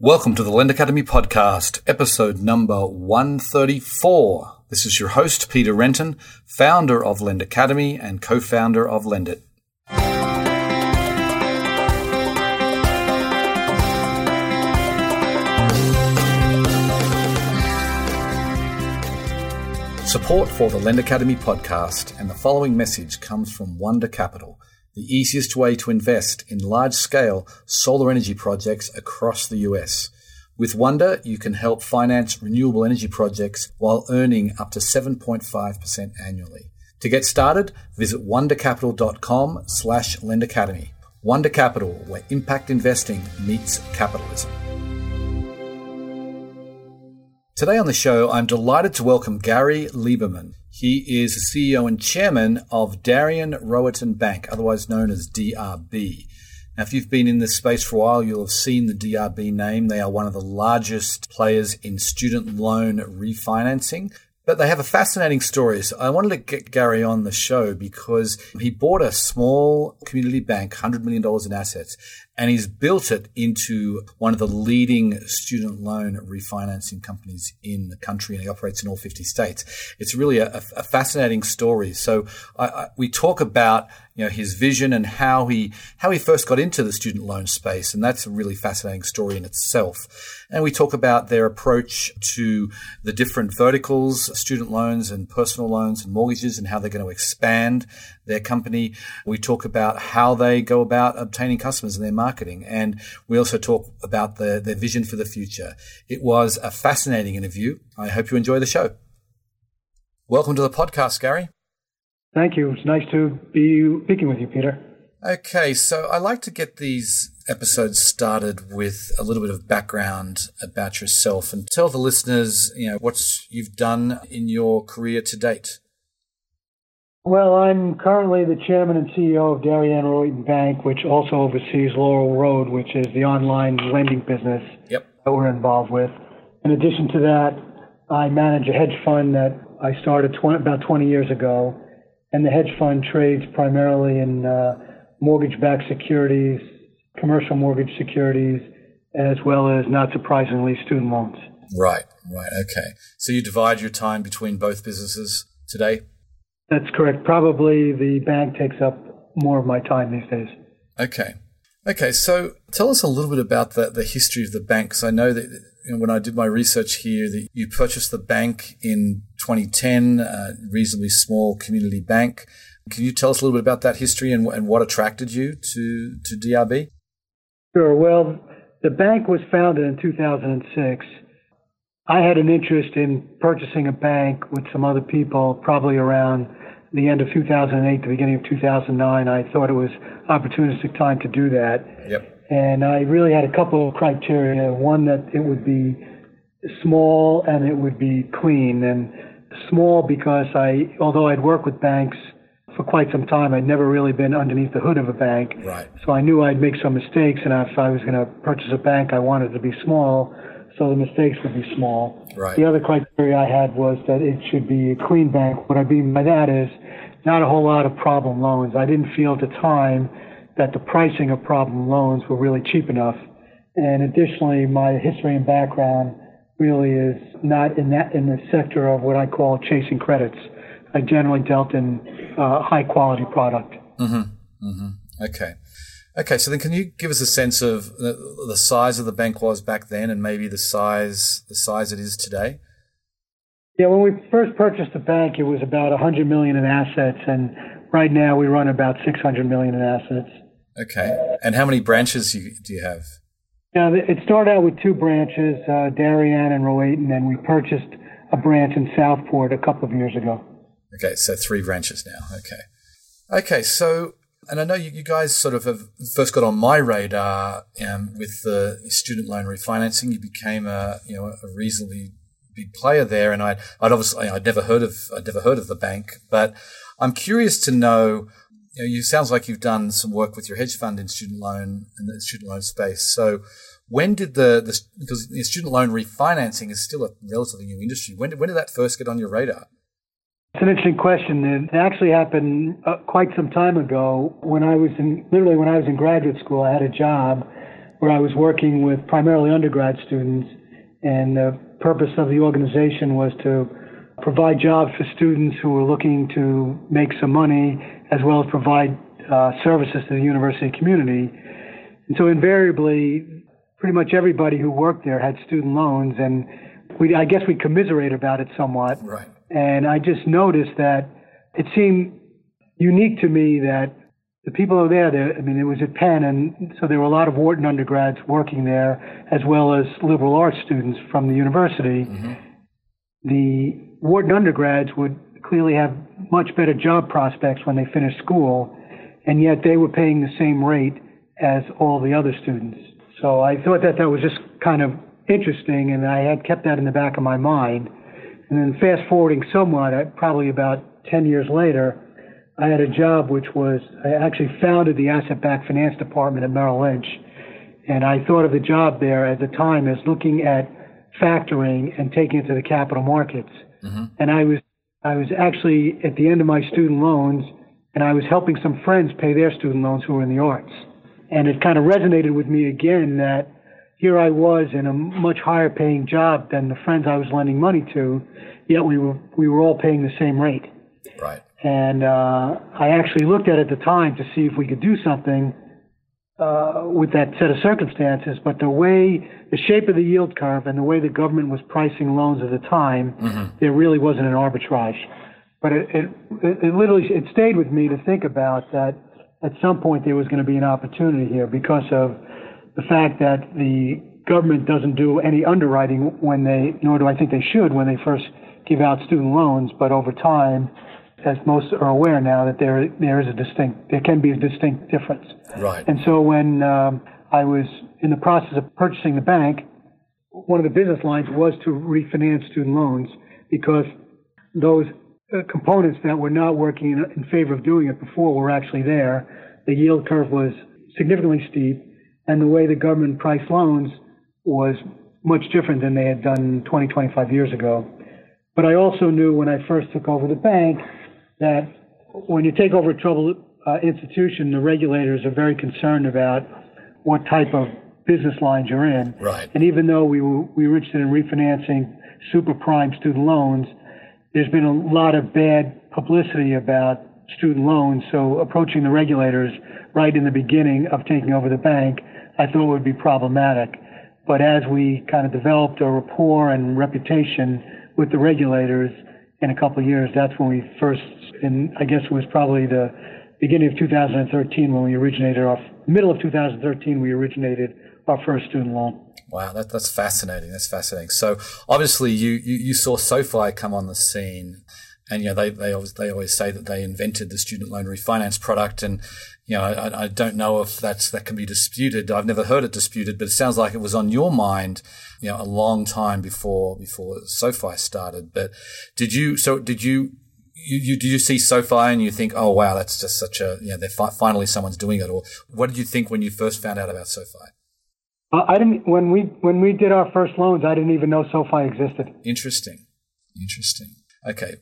Welcome to the Lend Academy podcast, episode number 134. This is your host, Peter Renton, founder of Lend Academy and co founder of Lendit. Support for the Lend Academy podcast and the following message comes from Wonder Capital the easiest way to invest in large scale solar energy projects across the US. With Wonder, you can help finance renewable energy projects while earning up to 7.5% annually. To get started, visit wondercapital.com slash lendacademy. Wonder Capital, where impact investing meets capitalism. Today on the show, I'm delighted to welcome Gary Lieberman. He is the CEO and chairman of Darien Rowayton Bank, otherwise known as DRB. Now, if you've been in this space for a while, you'll have seen the DRB name. They are one of the largest players in student loan refinancing. But they have a fascinating story. So I wanted to get Gary on the show because he bought a small community bank, $100 million in assets, and he's built it into one of the leading student loan refinancing companies in the country, and he operates in all 50 states. It's really a, a fascinating story. So I, I, we talk about you know his vision and how he how he first got into the student loan space, and that's a really fascinating story in itself. And we talk about their approach to the different verticals, student loans and personal loans and mortgages, and how they're going to expand their company. We talk about how they go about obtaining customers and their marketing. And we also talk about the, their vision for the future. It was a fascinating interview. I hope you enjoy the show. Welcome to the podcast, Gary. Thank you. It's nice to be speaking with you, Peter. Okay, so I like to get these episodes started with a little bit of background about yourself and tell the listeners, you know, what you've done in your career to date. Well, I'm currently the chairman and CEO of Darien Rowayton Bank, which also oversees Laurel Road, which is the online lending business yep. that we're involved with. In addition to that, I manage a hedge fund that I started 20, about 20 years ago, and the hedge fund trades primarily in uh, mortgage-backed securities, commercial mortgage securities, as well as, not surprisingly, student loans. Right, right, okay. So you divide your time between both businesses today? That's correct. Probably the bank takes up more of my time these days. Okay. Okay, so tell us a little bit about the, the history of the bank, because I know that you know, when I did my research here, that you purchased the bank in 2010, a reasonably small community bank. Can you tell us a little bit about that history and, and what attracted you to, to DRB? Sure. Well, the bank was founded in 2006 I had an interest in purchasing a bank with some other people, probably around the end of 2008, the beginning of 2009. I thought it was opportunistic time to do that. Yep. And I really had a couple of criteria. One that it would be small and it would be clean. And small because I, although I'd worked with banks for quite some time, I'd never really been underneath the hood of a bank. Right. So I knew I'd make some mistakes, and if I was going to purchase a bank, I wanted it to be small so the mistakes would be small. Right. The other criteria I had was that it should be a clean bank. What I mean by that is not a whole lot of problem loans. I didn't feel at the time that the pricing of problem loans were really cheap enough. And additionally, my history and background really is not in that in the sector of what I call chasing credits. I generally dealt in uh, high quality product. Mm-hmm. Mm-hmm. Okay. Okay, so then can you give us a sense of the, the, size of the bank was back then, and maybe the size the size it is today? Yeah, when we first purchased the bank, it was about 100 million in assets, and right now we run about 600 million in assets. Okay, and how many branches do you have? Yeah, it started out with two branches, uh, Darien and Rowayton, and we purchased a branch in Southport a couple of years ago. Okay, so three branches now. Okay. Okay, so and I know you, you, guys sort of have first got on my radar um, with the student loan refinancing. You became a you know a reasonably big player there, and I I'd obviously I'd never heard of I'd never heard of the bank, but I'm curious to know. You know, you sounds like you've done some work with your hedge fund in student loan in the student loan space. So, when did the, the because student loan refinancing is still a relatively new industry. When did, when did that first get on your radar? It's an interesting question. It actually happened uh, quite some time ago when I was in, literally when I was in graduate school, I had a job where I was working with primarily undergrad students, and the purpose of the organization was to provide jobs for students who were looking to make some money, as well as provide uh, services to the university community. And so invariably, pretty much everybody who worked there had student loans, and we, I guess we commiserate about it somewhat. Right. And I just noticed that it seemed unique to me that the people who were there, I mean, it was at Penn, and so there were a lot of Wharton undergrads working there, as well as liberal arts students from the university. Mm-hmm. The Wharton undergrads would clearly have much better job prospects when they finished school, and yet they were paying the same rate as all the other students. So I thought that that was just kind of interesting, and I had kept that in the back of my mind. And then fast forwarding somewhat, probably about 10 years later, I had a job which was, I actually founded the asset backed finance department at Merrill Lynch. And I thought of the job there at the time as looking at factoring and taking it to the capital markets. Mm-hmm. And I was, I was actually at the end of my student loans and I was helping some friends pay their student loans who were in the arts. And it kind of resonated with me again that here I was in a much higher paying job than the friends I was lending money to, yet we were, we were all paying the same rate. Right. And uh, I actually looked at it at the time to see if we could do something uh, with that set of circumstances. But the way, the shape of the yield curve and the way the government was pricing loans at the time, mm-hmm. there really wasn't an arbitrage. But it, it, it literally, it stayed with me to think about that at some point there was going to be an opportunity here because of the fact that the government doesn't do any underwriting when they, nor do I think they should when they first give out student loans, but over time, as most are aware now, that there there is a distinct there can be a distinct difference. Right. And so when um, I was in the process of purchasing the bank, one of the business lines was to refinance student loans because those uh, components that were not working in, in favor of doing it before were actually there. The yield curve was significantly steep, and the way the government priced loans was much different than they had done 20, 25 years ago. But I also knew when I first took over the bank that when you take over a troubled uh, institution, the regulators are very concerned about what type of business lines you're in. Right. And even though we were, we were interested in refinancing super prime student loans, there's been a lot of bad publicity about student loans. So approaching the regulators right in the beginning of taking over the bank, I thought would be problematic. But as we kind of developed a rapport and reputation with the regulators in a couple years, that's when we first, and I guess it was probably the beginning of 2013 when we originated our, middle of 2013, we originated our first student loan. Wow, that, that's fascinating. That's fascinating. So obviously you, you, you saw SoFi come on the scene and you know they they always they always say that they invented the student loan refinance product, and you know I, I don't know if that's that can be disputed. I've never heard it disputed, but it sounds like it was on your mind, you know, a long time before before SoFi started. But did you so did you you, you did you see SoFi and you think, oh wow, that's just such a you know, they're fi- finally someone's doing it, or what did you think when you first found out about SoFi? Uh, I didn't when we when we did our first loans, I didn't even know SoFi existed. Interesting, interesting. Okay,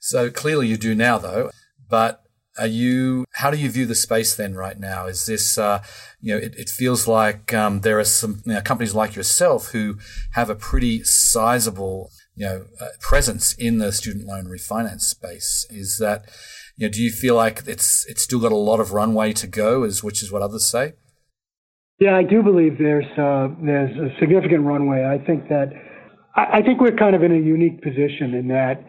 so clearly you do now, though. But are you? How do you view the space then right now? Is this, uh, you know, it, it feels like um, there are some you know, companies like yourself who have a pretty sizable, you know, uh, presence in the student loan refinance space. Is that, you know, do you feel like it's it's still got a lot of runway to go, as which is what others say? Yeah, I do believe there's uh, there's a significant runway. I think that I, I think we're kind of in a unique position in that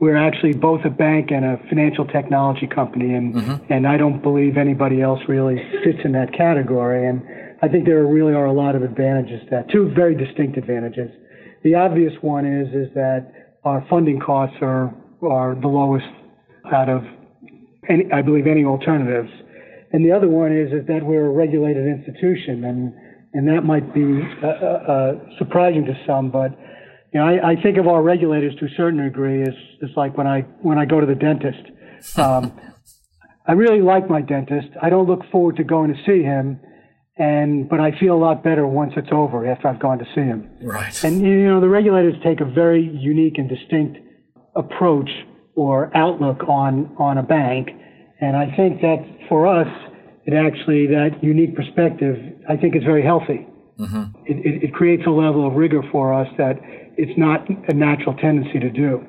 we're actually both a bank and a financial technology company, and mm-hmm. and I don't believe anybody else really fits in that category. And I think there really are a lot of advantages to that. Two very distinct advantages. The obvious one is is that our funding costs are are the lowest out of any, I believe any alternatives. And the other one is is that we're a regulated institution, and and that might be uh, uh, uh surprising to some, but you know, I, I think of our regulators to a certain degree as, as like when I when I go to the dentist. Um, I really like my dentist. I don't look forward to going to see him, and but I feel a lot better once it's over after I've gone to see him. Right. And you know, the regulators take a very unique and distinct approach or outlook on on a bank, and I think that for us, it actually, that unique perspective, I think is very healthy. Mm-hmm. It, it, it, creates a level of rigor for us that it's not a natural tendency to do.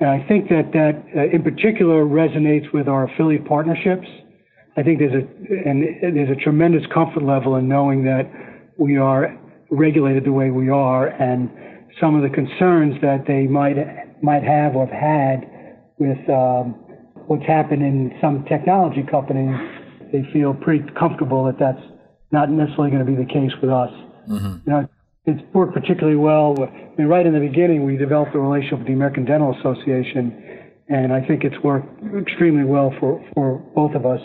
And I think that that uh, in particular resonates with our affiliate partnerships. I think there's a and there's a tremendous comfort level in knowing that we are regulated the way we are, and some of the concerns that they might might have or have had with um, what's happened in some technology companies, they feel pretty comfortable that that's not necessarily going to be the case with us. Mm-hmm. You know, it's worked particularly well. I mean, right in the beginning, we developed a relationship with the American Dental Association, and I think it's worked extremely well for, for both of us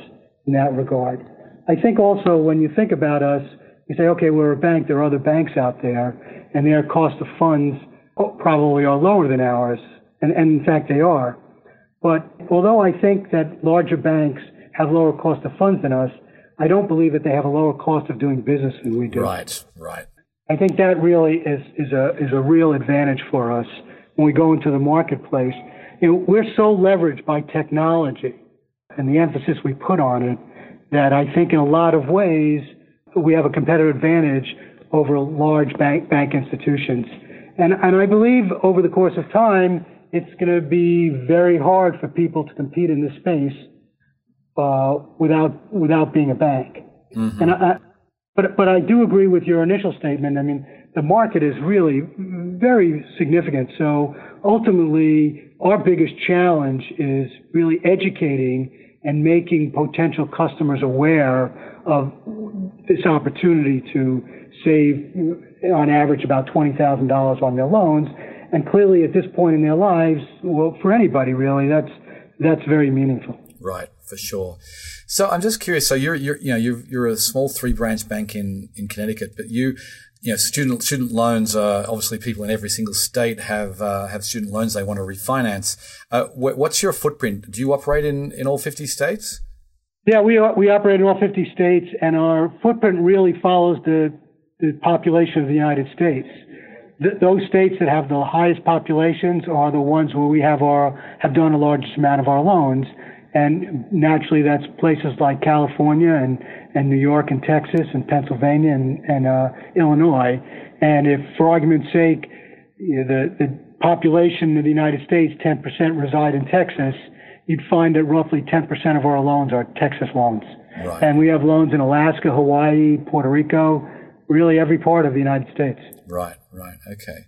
in that regard. I think also when you think about us, you say, okay, we're a bank, there are other banks out there, and their cost of funds probably are lower than ours, and, and in fact they are. But although I think that larger banks have lower cost of funds than us, I don't believe that they have a lower cost of doing business than we do. Right, right. I think that really is, is a is a real advantage for us when we go into the marketplace. You know, we're so leveraged by technology and the emphasis we put on it that I think in a lot of ways we have a competitive advantage over large bank bank institutions. And and I believe over the course of time it's going to be very hard for people to compete in this space uh, without without being a bank. Mm-hmm. And I, but but I do agree with your initial statement. I mean, the market is really very significant. So ultimately, our biggest challenge is really educating and making potential customers aware of this opportunity to save on average about $20,000 on their loans. And clearly at this point in their lives, well, for anybody really, that's, that's very meaningful. Right, for sure. So I'm just curious. So you're, you're, you know, you're, you're a small three branch bank in, in Connecticut, but you, you know, student student loans are obviously people in every single state have uh, have student loans they want to refinance. Uh, what's your footprint? Do you operate in, in all 50 states? Yeah, we we operate in all 50 states, and our footprint really follows the the population of the United States. Th- those states that have the highest populations are the ones where we have our have done the largest amount of our loans, and naturally that's places like California and and New York and Texas and Pennsylvania and, and uh, Illinois. And if, for argument's sake, you know, the, the population of the United States, 10% reside in Texas, you'd find that roughly 10% of our loans are Texas loans. Right. And we have loans in Alaska, Hawaii, Puerto Rico, really every part of the United States. Right, right. Okay.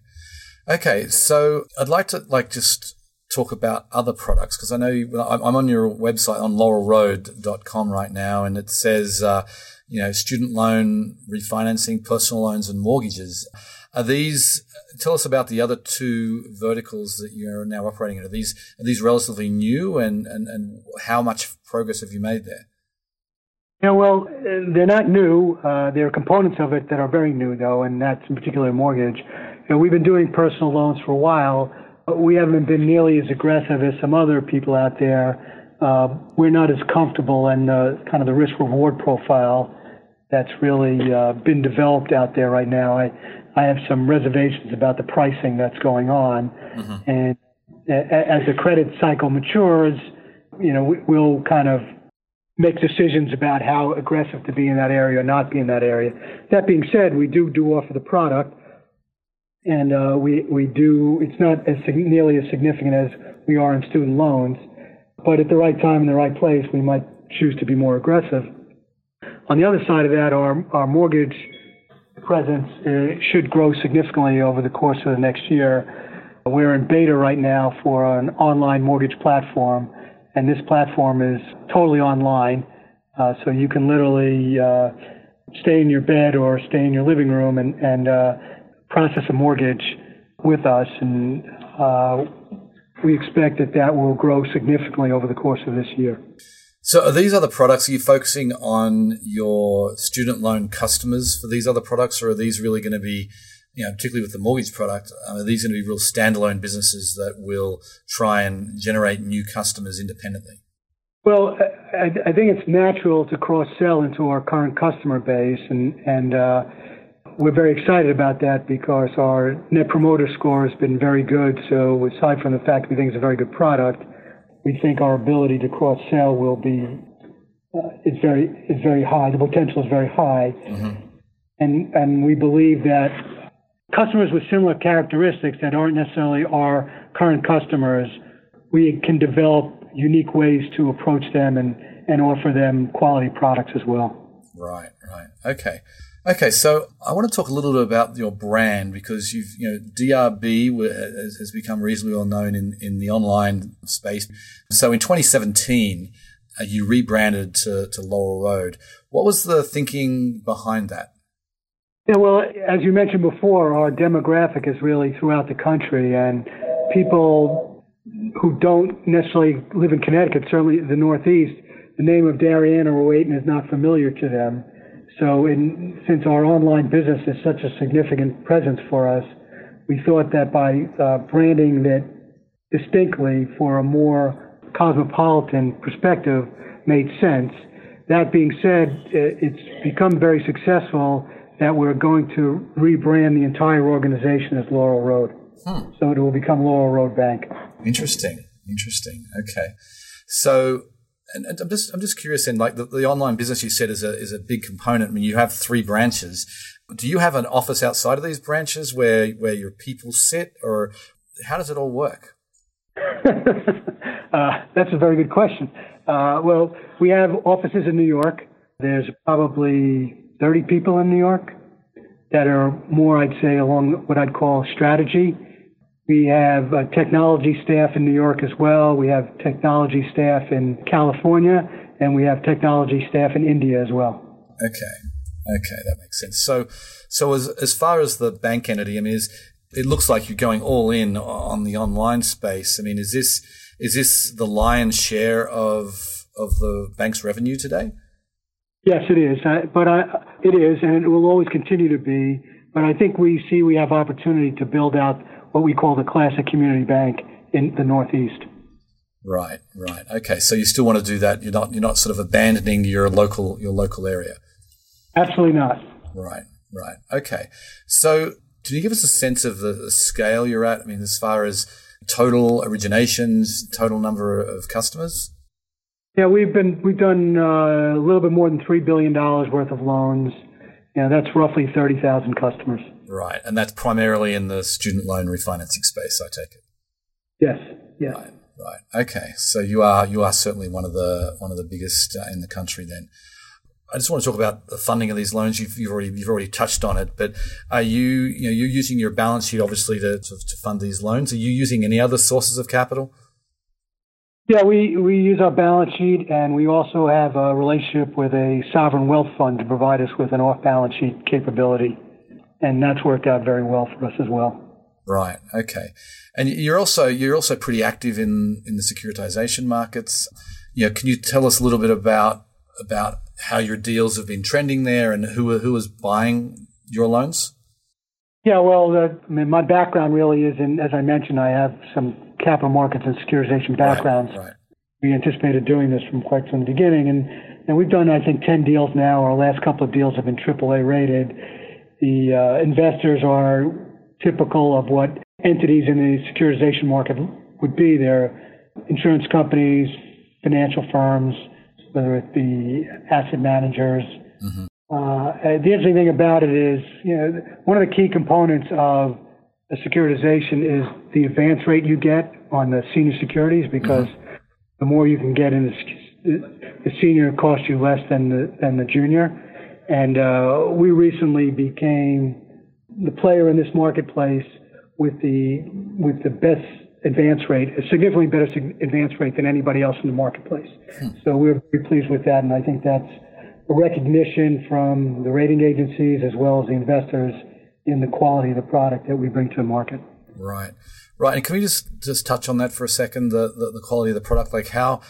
Okay, so I'd like to like just talk about other products because I know you, I'm on your website on laurelroad.com right now and it says, uh, you know, student loan refinancing, personal loans and mortgages. Are these, tell us about the other two verticals that you're now operating in. Are these, are these relatively new and, and, and how much progress have you made there? Yeah, well, they're not new. Uh, there are components of it that are very new, though, and that's in particular mortgage. You know, we've been doing personal loans for a while, we haven't been nearly as aggressive as some other people out there. Uh, we're not as comfortable in the kind of the risk reward profile that's really uh, been developed out there right now. I, I have some reservations about the pricing that's going on. Mm-hmm. And as the credit cycle matures, you know, we'll kind of make decisions about how aggressive to be in that area or not be in that area. That being said, we do do offer the product and uh, we we do. It's not as nearly as significant as we are in student loans, but at the right time in the right place, we might choose to be more aggressive. On the other side of that, our our mortgage presence uh, should grow significantly over the course of the next year. We're in beta right now for an online mortgage platform, and this platform is totally online, uh, so you can literally uh, stay in your bed or stay in your living room and and uh, process a mortgage with us, and uh, we expect that that will grow significantly over the course of this year. So, are these other products? Are you focusing on your student loan customers for these other products, or are these really going to be, you know, particularly with the mortgage product, uh, are these going to be real standalone businesses that will try and generate new customers independently? Well, I, I think it's natural to cross sell into our current customer base, and and uh, we're very excited about that because our net promoter score has been very good. So aside from the fact that we think it's a very good product, we think our ability to cross sell will be uh, is very is very high. The potential is very high, mm-hmm. and and we believe that customers with similar characteristics that aren't necessarily our current customers, we can develop unique ways to approach them and and offer them quality products as well. Right, right, okay. Okay, so I want to talk a little bit about your brand because you've, you know, DRB has become reasonably well known in, in the online space. So in 2017, uh, you rebranded to, to Laurel Road. What was the thinking behind that? Yeah, well, as you mentioned before, our demographic is really throughout the country, and people who don't necessarily live in Connecticut, certainly the Northeast, the name of Darien or Rowayton is not familiar to them. So, in, since our online business is such a significant presence for us, we thought that by uh, branding it distinctly for a more cosmopolitan perspective made sense. That being said, it's become very successful that we're going to rebrand the entire organization as Laurel Road. Hmm. So it will become Laurel Road Bank. Interesting. Interesting. Okay. So and, I'm just I'm just curious. then, like the, the online business, you said is a is a big component. I mean, you have three branches. Do you have an office outside of these branches where where your people sit, or how does it all work? uh, that's a very good question. Uh, well, we have offices in New York. There's probably 30 people in New York that are more, I'd say, along what I'd call strategy we have a technology staff in New York as well. We have technology staff in California, and we have technology staff in India as well. Okay, okay, that makes sense. So, so as as far as the bank entity, I mean, is it looks like you're going all in on the online space. I mean, is this is this the lion's share of of the bank's revenue today? Yes, it is. Uh, but I, it is, and it will always continue to be. But I think we see we have opportunity to build out what we call the classic community bank in the Northeast. Right, right. Okay, so you still want to do that. You're not you're not sort of abandoning your local your local area. Absolutely not. Right, right. Okay. So, can you give us a sense of the, the scale you're at? I mean, as far as total originations, total number of customers. Yeah, we've been we've done uh, a little bit more than three billion dollars worth of loans. Yeah, that's roughly thirty thousand customers. Right, and that's primarily in the student loan refinancing space. I take it. Yes. Yeah. Right. Right. Okay. So you are you are certainly one of the one of the biggest uh, in the country. Then, I just want to talk about the funding of these loans. You've, you've already you've already touched on it, but are you you know you're using your balance sheet obviously to, to, to fund these loans? Are you using any other sources of capital? Yeah, we, we use our balance sheet and we also have a relationship with a sovereign wealth fund to provide us with an off balance sheet capability and that's worked out very well for us as well. Right. Okay. And you're also you're also pretty active in in the securitization markets. You know, can you tell us a little bit about about how your deals have been trending there and who who is buying your loans? Yeah, well, the, I mean, my background really is in, as I mentioned, I have some capital markets and securitization backgrounds. Right, right. We anticipated doing this from quite from the beginning, and and we've done I think ten deals now. Our last couple of deals have been AAA rated the uh, investors are typical of what entities in the securitization market would be. They're insurance companies, financial firms, whether it be asset managers. Mm-hmm. Uh, the interesting thing about it is, you know, one of the key components of a securitization is the advance rate you get on the senior securities because mm-hmm. the more you can get in the, the senior costs you less than the than the junior. And uh, we recently became the player in this marketplace with the with the best advance rate, a significantly better advance rate than anybody else in the marketplace. Hmm. So we're very pleased with that, and I think that's a recognition from the rating agencies as well as the investors in the quality of the product that we bring to the market. Right, right. And can we just just touch on that for a second? The the, the quality of the product, like how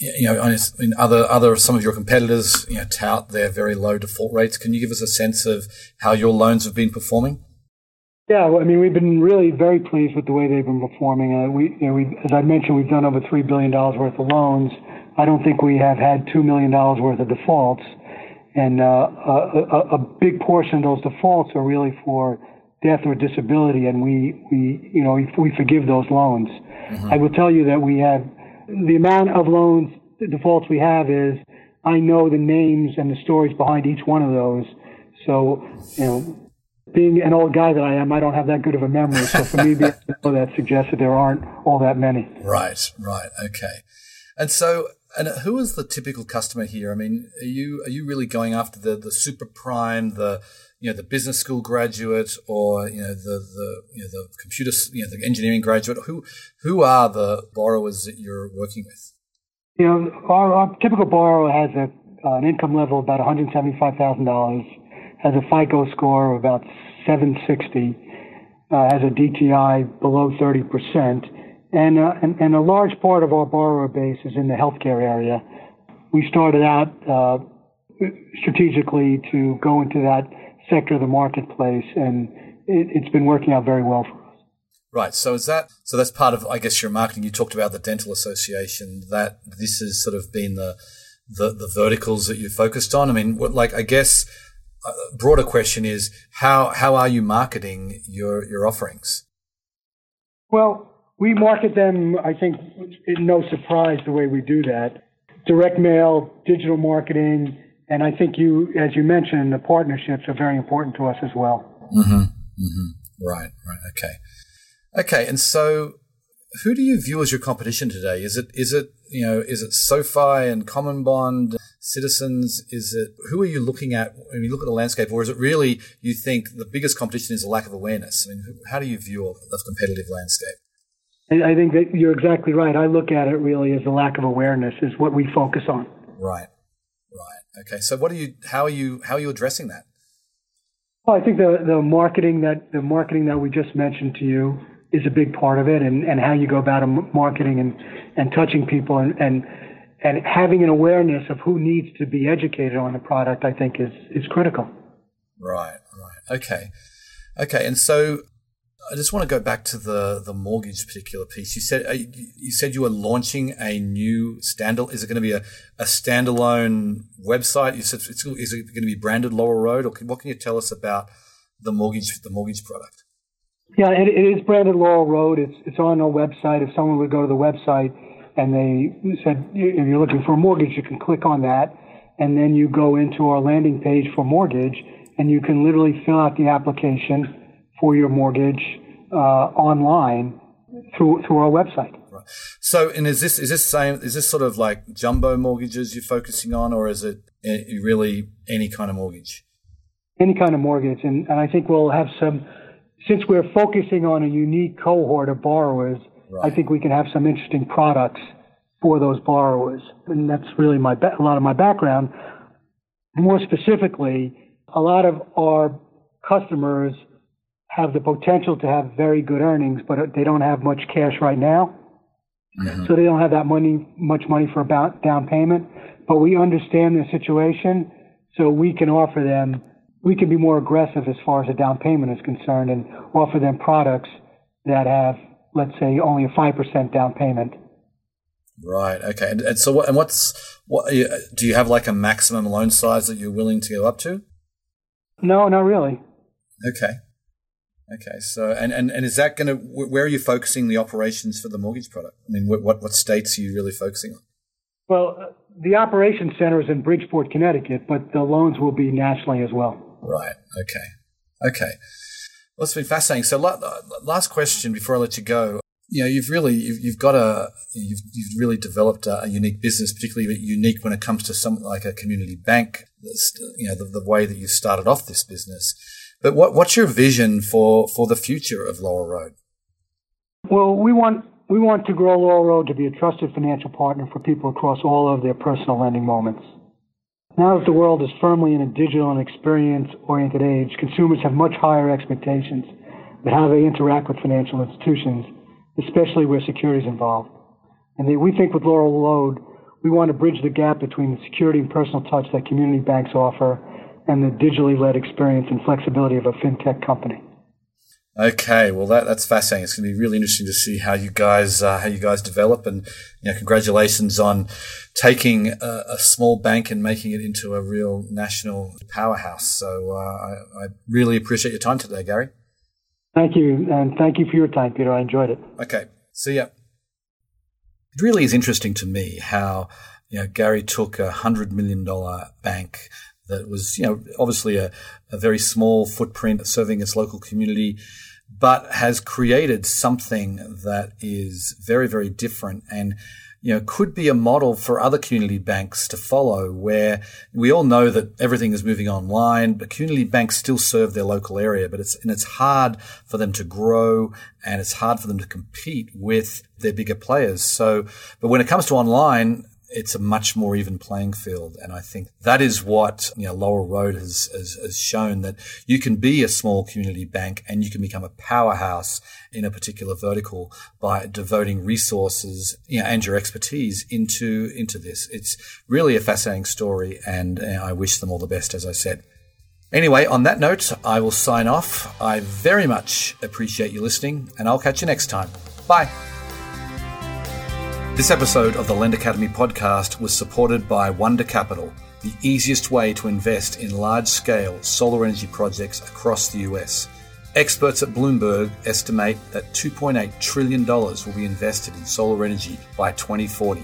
you know, in other other some of your competitors you know, tout their very low default rates. Can you give us a sense of how your loans have been performing? Yeah, well, I mean, we've been really very pleased with the way they've been performing. Uh, we, you know, we, as I mentioned, we've done over three billion dollars worth of loans. I don't think we have had two million dollars worth of defaults, and uh, a, a, big portion of those defaults are really for death or disability, and we, we, you know, we, we forgive those loans. Mm-hmm. I will tell you that we have the amount of loans defaults we have is I know the names and the stories behind each one of those. So, you know, being an old guy that I am, I don't have that good of a memory. So for me, that suggests that there aren't all that many. Right, right, okay. And so, and who is the typical customer here? I mean, are you are you really going after the the super prime, the you know the business school graduate, or you know the the you know the computer you know the engineering graduate? Who who are the borrowers that you're working with? You know, our, our typical borrower has a uh, an income level of about one hundred seventy five thousand dollars, has a FICO score of about seven sixty, uh, has a DTI below thirty percent and, uh, and, and a large part of our borrower base is in the healthcare area. We started out uh, strategically to go into that sector of the marketplace, and it, has been working out very well for us. Right. So is that so? That's part of, I guess, your marketing. You talked about the dental association. That this has sort of been the the, the verticals that you focused on. I mean, what, like I guess a uh, broader question is how how are you marketing your your offerings? Well, we market them, I think, no surprise the way we do that. Direct mail, digital marketing, and I think you, as you mentioned, the partnerships are very important to us as well. Mm-hmm. Mm-hmm. Right, right, okay. Okay, and so who do you view as your competition today? Is it is it you know is it SoFi and CommonBond, Citizens? Is it who are you looking at when you look at the landscape, or is it really you think the biggest competition is a lack of awareness? I mean, how do you view the competitive landscape? I think that you're exactly right. I look at it really as a lack of awareness is what we focus on. Right. Okay. So, what are you? How are you? How are you addressing that? Well, I think the the marketing that the marketing that we just mentioned to you is a big part of it, and, and how you go about marketing and and touching people and, and and having an awareness of who needs to be educated on the product. I think is is critical. Right. Right. Okay. Okay. And so I just want to go back to the the mortgage particular piece. You said uh, you said you were launching a new standalone. Is it going to be a, a standalone website? You said it's, is it going to be branded Laurel Road, or can, what can you tell us about the mortgage the mortgage product? Yeah, it, it is branded Laurel Road. It's it's on our website. If someone would go to the website and they said if you're looking for a mortgage, you can click on that, and then you go into our landing page for mortgage, and you can literally fill out the application for your mortgage uh, online through through our website. Right. So, and is this is this same is this sort of like jumbo mortgages you're focusing on, or is it really any kind of mortgage? Any kind of mortgage, and and I think we'll have some. Since we're focusing on a unique cohort of borrowers, right. I think we can have some interesting products for those borrowers, and that's really my a lot of my background. More specifically, a lot of our customers have the potential to have very good earnings, but they don't have much cash right now. Mm-hmm. So they don't have that money, much money for a down payment. But we understand the situation, so we can offer them, we can be more aggressive as far as a down payment is concerned and offer them products that have, let's say, only a 5% down payment. Right. Okay. And, and so, what, and what's what? Do you have like a maximum loan size that you're willing to go up to? No, not really. Okay. Okay, so and, and, and is that going to where are you focusing the operations for the mortgage product? I mean, what what states are you really focusing on? Well, uh, the operations center is in Bridgeport, Connecticut, but the loans will be nationally as well. Right. Okay. Okay. Well, it's been fascinating. So, last question before I let you go. You know, you've really you've, you've got a you've, you've really developed a, a, unique business, particularly unique when it comes to something like a community bank. You know, the, the way that you started off this business. But what, what's your vision for, for the future of Laurel Road? Well, we want we want to grow Laurel Road to be a trusted financial partner for people across all of their personal lending moments. Now that the world is firmly in a digital and experience oriented age, consumers have much higher expectations about how they interact with financial institutions, especially where security is involved. And we think with Laurel Road, we want to bridge the gap between the security and personal touch that community banks offer and the digitally led experience and flexibility of a fintech company. Okay, well that that's fascinating. It's going to be really interesting to see how you guys uh, how you guys develop, and you know, congratulations on taking a, a, small bank and making it into a real national powerhouse. So uh, I, I really appreciate your time today, Gary. Thank you, and thank you for your time, Peter. I enjoyed it. Okay, see ya. It really is interesting to me how You know, Gary took a hundred million dollar bank that was, you know, obviously a, a very small footprint serving its local community, but has created something that is very, very different and you know, could be a model for other community banks to follow where we all know that everything is moving online, but community banks still serve their local area, but it's, and it's hard for them to grow and it's hard for them to compete with their bigger players. So, but when it comes to online, it's a much more even playing field. And I think that is what, you know, Road has, has, has, shown that you can be a small community bank and you can become a powerhouse in a particular vertical by devoting resources you know, and your expertise into, into this. It's really a fascinating story and I wish them all the best, as I said. Anyway, on that note, I will sign off. I very much appreciate you listening and I'll catch you next time. Bye. This episode of the Lend Academy podcast was supported by Wonder Capital, the easiest way to invest in large scale solar energy projects across the US. Experts at Bloomberg estimate that $2.8 trillion will be invested in solar energy by 2040.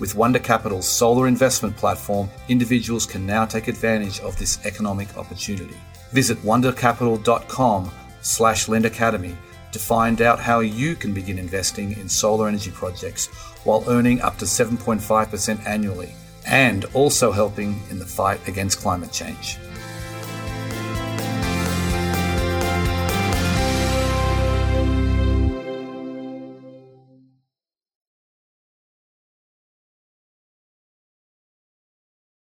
With Wonder Capital's solar investment platform, individuals can now take advantage of this economic opportunity. Visit wondercapital.com slash lendacademy to find out how you can begin investing in solar energy projects while earning up to 7.5% annually and also helping in the fight against climate change.